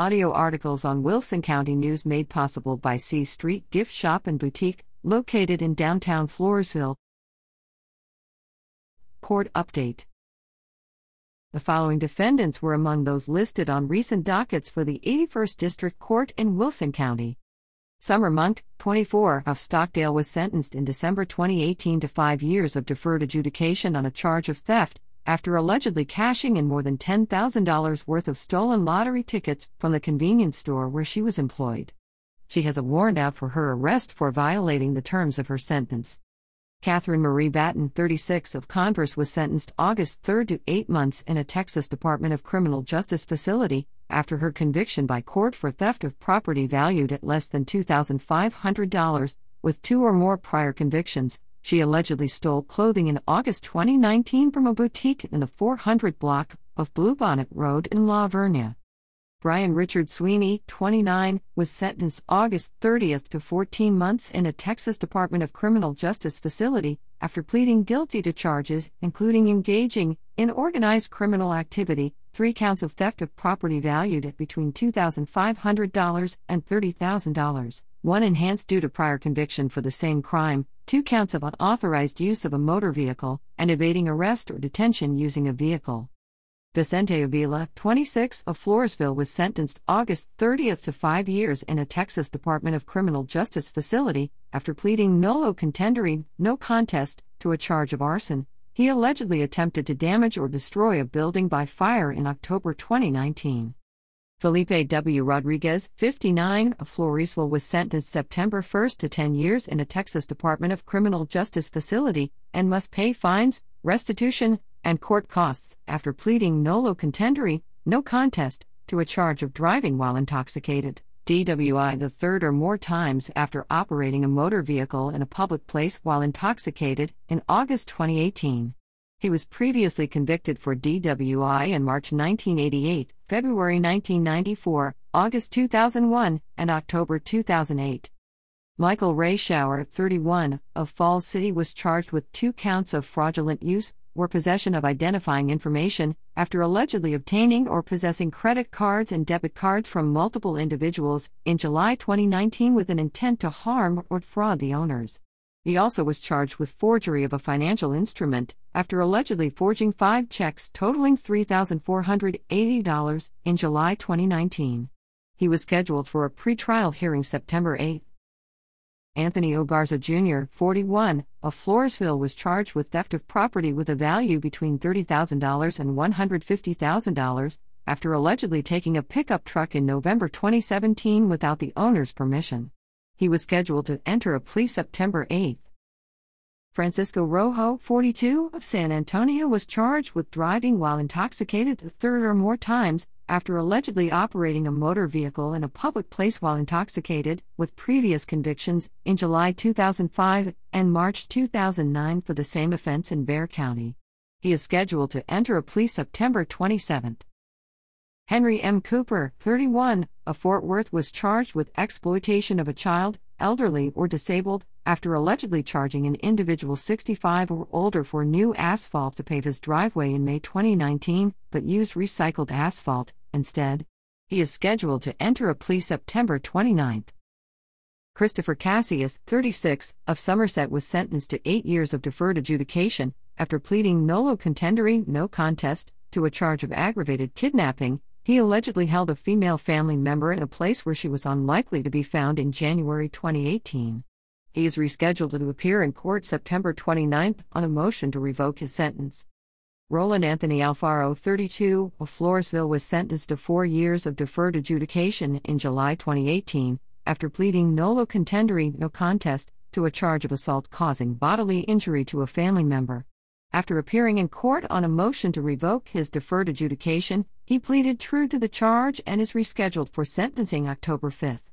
Audio articles on Wilson County News made possible by C Street Gift Shop and Boutique, located in downtown Floresville. Court Update The following defendants were among those listed on recent dockets for the 81st District Court in Wilson County. Summer Monk, 24, of Stockdale was sentenced in December 2018 to five years of deferred adjudication on a charge of theft after allegedly cashing in more than $10,000 worth of stolen lottery tickets from the convenience store where she was employed. She has a warrant out for her arrest for violating the terms of her sentence. Catherine Marie Batten, 36, of Converse was sentenced August 3 to eight months in a Texas Department of Criminal Justice facility after her conviction by court for theft of property valued at less than $2,500, with two or more prior convictions, she allegedly stole clothing in August 2019 from a boutique in the 400 block of Bluebonnet Road in La Vernia. Brian Richard Sweeney, 29, was sentenced August 30 to 14 months in a Texas Department of Criminal Justice facility after pleading guilty to charges including engaging in organized criminal activity, three counts of theft of property valued at between $2,500 and $30,000, one enhanced due to prior conviction for the same crime, two counts of unauthorized use of a motor vehicle, and evading arrest or detention using a vehicle. Vicente Avila, 26, of Floresville was sentenced August 30 to five years in a Texas Department of Criminal Justice facility after pleading nolo contendere, no contest, to a charge of arson. He allegedly attempted to damage or destroy a building by fire in October 2019. Felipe W. Rodriguez, 59, of Floresville was sentenced September 1 to 10 years in a Texas Department of Criminal Justice facility and must pay fines, restitution, and court costs after pleading nolo contendere, no contest, to a charge of driving while intoxicated. DWI the third or more times after operating a motor vehicle in a public place while intoxicated in August 2018. He was previously convicted for DWI in March 1988, February 1994, August 2001, and October 2008. Michael Ray Shower, 31, of Falls City was charged with two counts of fraudulent use or possession of identifying information after allegedly obtaining or possessing credit cards and debit cards from multiple individuals in July 2019 with an intent to harm or defraud the owners. He also was charged with forgery of a financial instrument after allegedly forging five checks totaling $3,480 in July 2019. He was scheduled for a pretrial hearing September 8. Anthony Ogarza Jr., 41, of Floresville was charged with theft of property with a value between $30,000 and $150,000 after allegedly taking a pickup truck in November 2017 without the owner's permission. He was scheduled to enter a plea September 8. Francisco Rojo, 42, of San Antonio was charged with driving while intoxicated a third or more times after allegedly operating a motor vehicle in a public place while intoxicated, with previous convictions in July 2005 and March 2009 for the same offense in Bexar County. He is scheduled to enter a plea September 27. Henry M. Cooper, 31, of Fort Worth was charged with exploitation of a child, elderly, or disabled, after allegedly charging an individual 65 or older for new asphalt to pave his driveway in May 2019, but used recycled asphalt instead. He is scheduled to enter a plea September 29. Christopher Cassius, 36, of Somerset was sentenced to eight years of deferred adjudication after pleading nolo contendere, no contest, to a charge of aggravated kidnapping he allegedly held a female family member in a place where she was unlikely to be found in January 2018. He is rescheduled to appear in court September 29 on a motion to revoke his sentence. Roland Anthony Alfaro, 32, of Floresville was sentenced to four years of deferred adjudication in July 2018 after pleading nolo contendere, no contest, to a charge of assault causing bodily injury to a family member. After appearing in court on a motion to revoke his deferred adjudication, he pleaded true to the charge and is rescheduled for sentencing October 5.